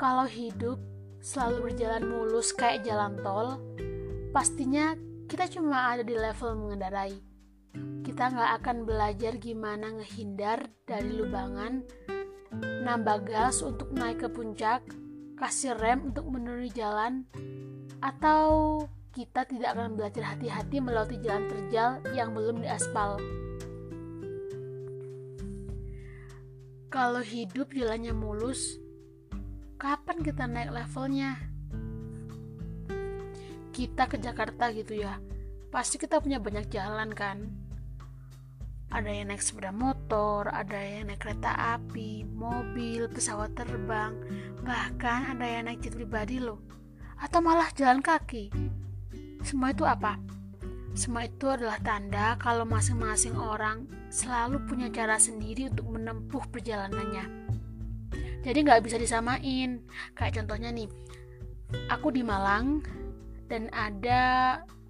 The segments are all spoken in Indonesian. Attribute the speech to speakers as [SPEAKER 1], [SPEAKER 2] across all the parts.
[SPEAKER 1] hidup selalu berjalan mulus kayak jalan tol, pastinya kita cuma ada di level mengendarai. Kita nggak akan belajar gimana ngehindar dari lubangan, nambah gas untuk naik ke puncak, kasih rem untuk menuruni jalan, atau kita tidak akan belajar hati-hati melewati jalan terjal yang belum diaspal. Kalau hidup jalannya mulus, kapan kita naik levelnya? Kita ke Jakarta gitu ya, pasti kita punya banyak jalan kan? Ada yang naik sepeda motor, ada yang naik kereta api, mobil, pesawat terbang, bahkan ada yang naik jet pribadi loh. Atau malah jalan kaki. Semua itu apa? Semua itu adalah tanda kalau masing-masing orang selalu punya cara sendiri untuk menempuh perjalanannya. Jadi nggak bisa disamain. Kayak contohnya nih, aku di Malang dan ada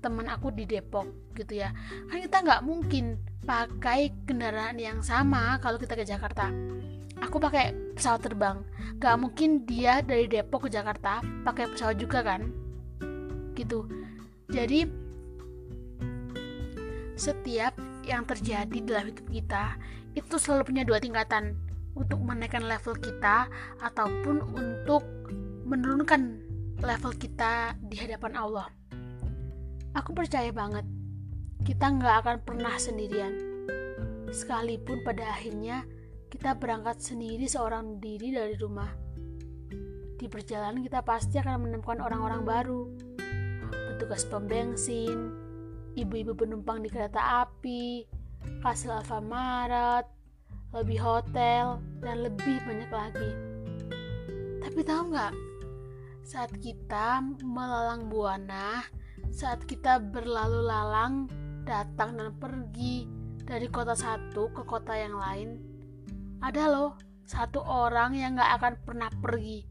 [SPEAKER 1] teman aku di Depok gitu ya. Kan kita nggak mungkin pakai kendaraan yang sama kalau kita ke Jakarta. Aku pakai pesawat terbang. Gak mungkin dia dari Depok ke Jakarta pakai pesawat juga kan? Gitu. Jadi setiap yang terjadi dalam hidup kita itu selalu punya dua tingkatan untuk menaikkan level kita ataupun untuk menurunkan level kita di hadapan Allah aku percaya banget kita nggak akan pernah sendirian. Sekalipun pada akhirnya kita berangkat sendiri seorang diri dari rumah. Di perjalanan kita pasti akan menemukan orang-orang baru. Petugas pembensin, ibu-ibu penumpang di kereta api, kasir Alfamaret, lebih hotel, dan lebih banyak lagi. Tapi tahu nggak? Saat kita melalang buana, saat kita berlalu lalang datang dan pergi dari kota satu ke kota yang lain, ada loh satu orang yang gak akan pernah pergi,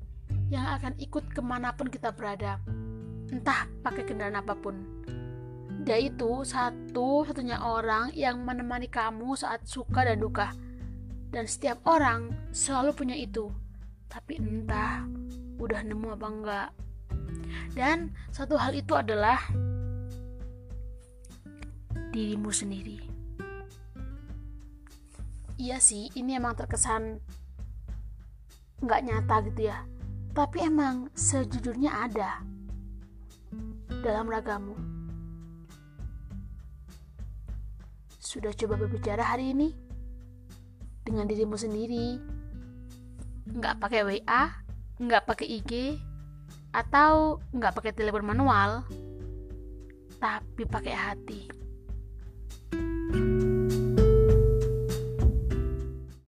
[SPEAKER 1] yang akan ikut ke mana pun kita berada, entah pakai kendaraan apa pun. Dia itu satu-satunya orang yang menemani kamu saat suka dan duka. Dan setiap orang selalu punya itu. Tapi entah udah nemu apa enggak. Dan satu hal itu adalah dirimu sendiri. Iya sih, ini emang terkesan nggak nyata gitu ya. Tapi emang sejujurnya ada dalam ragamu. Sudah coba berbicara hari ini dengan dirimu sendiri? Nggak pakai WA, nggak pakai IG, atau nggak pakai telepon manual, tapi pakai hati.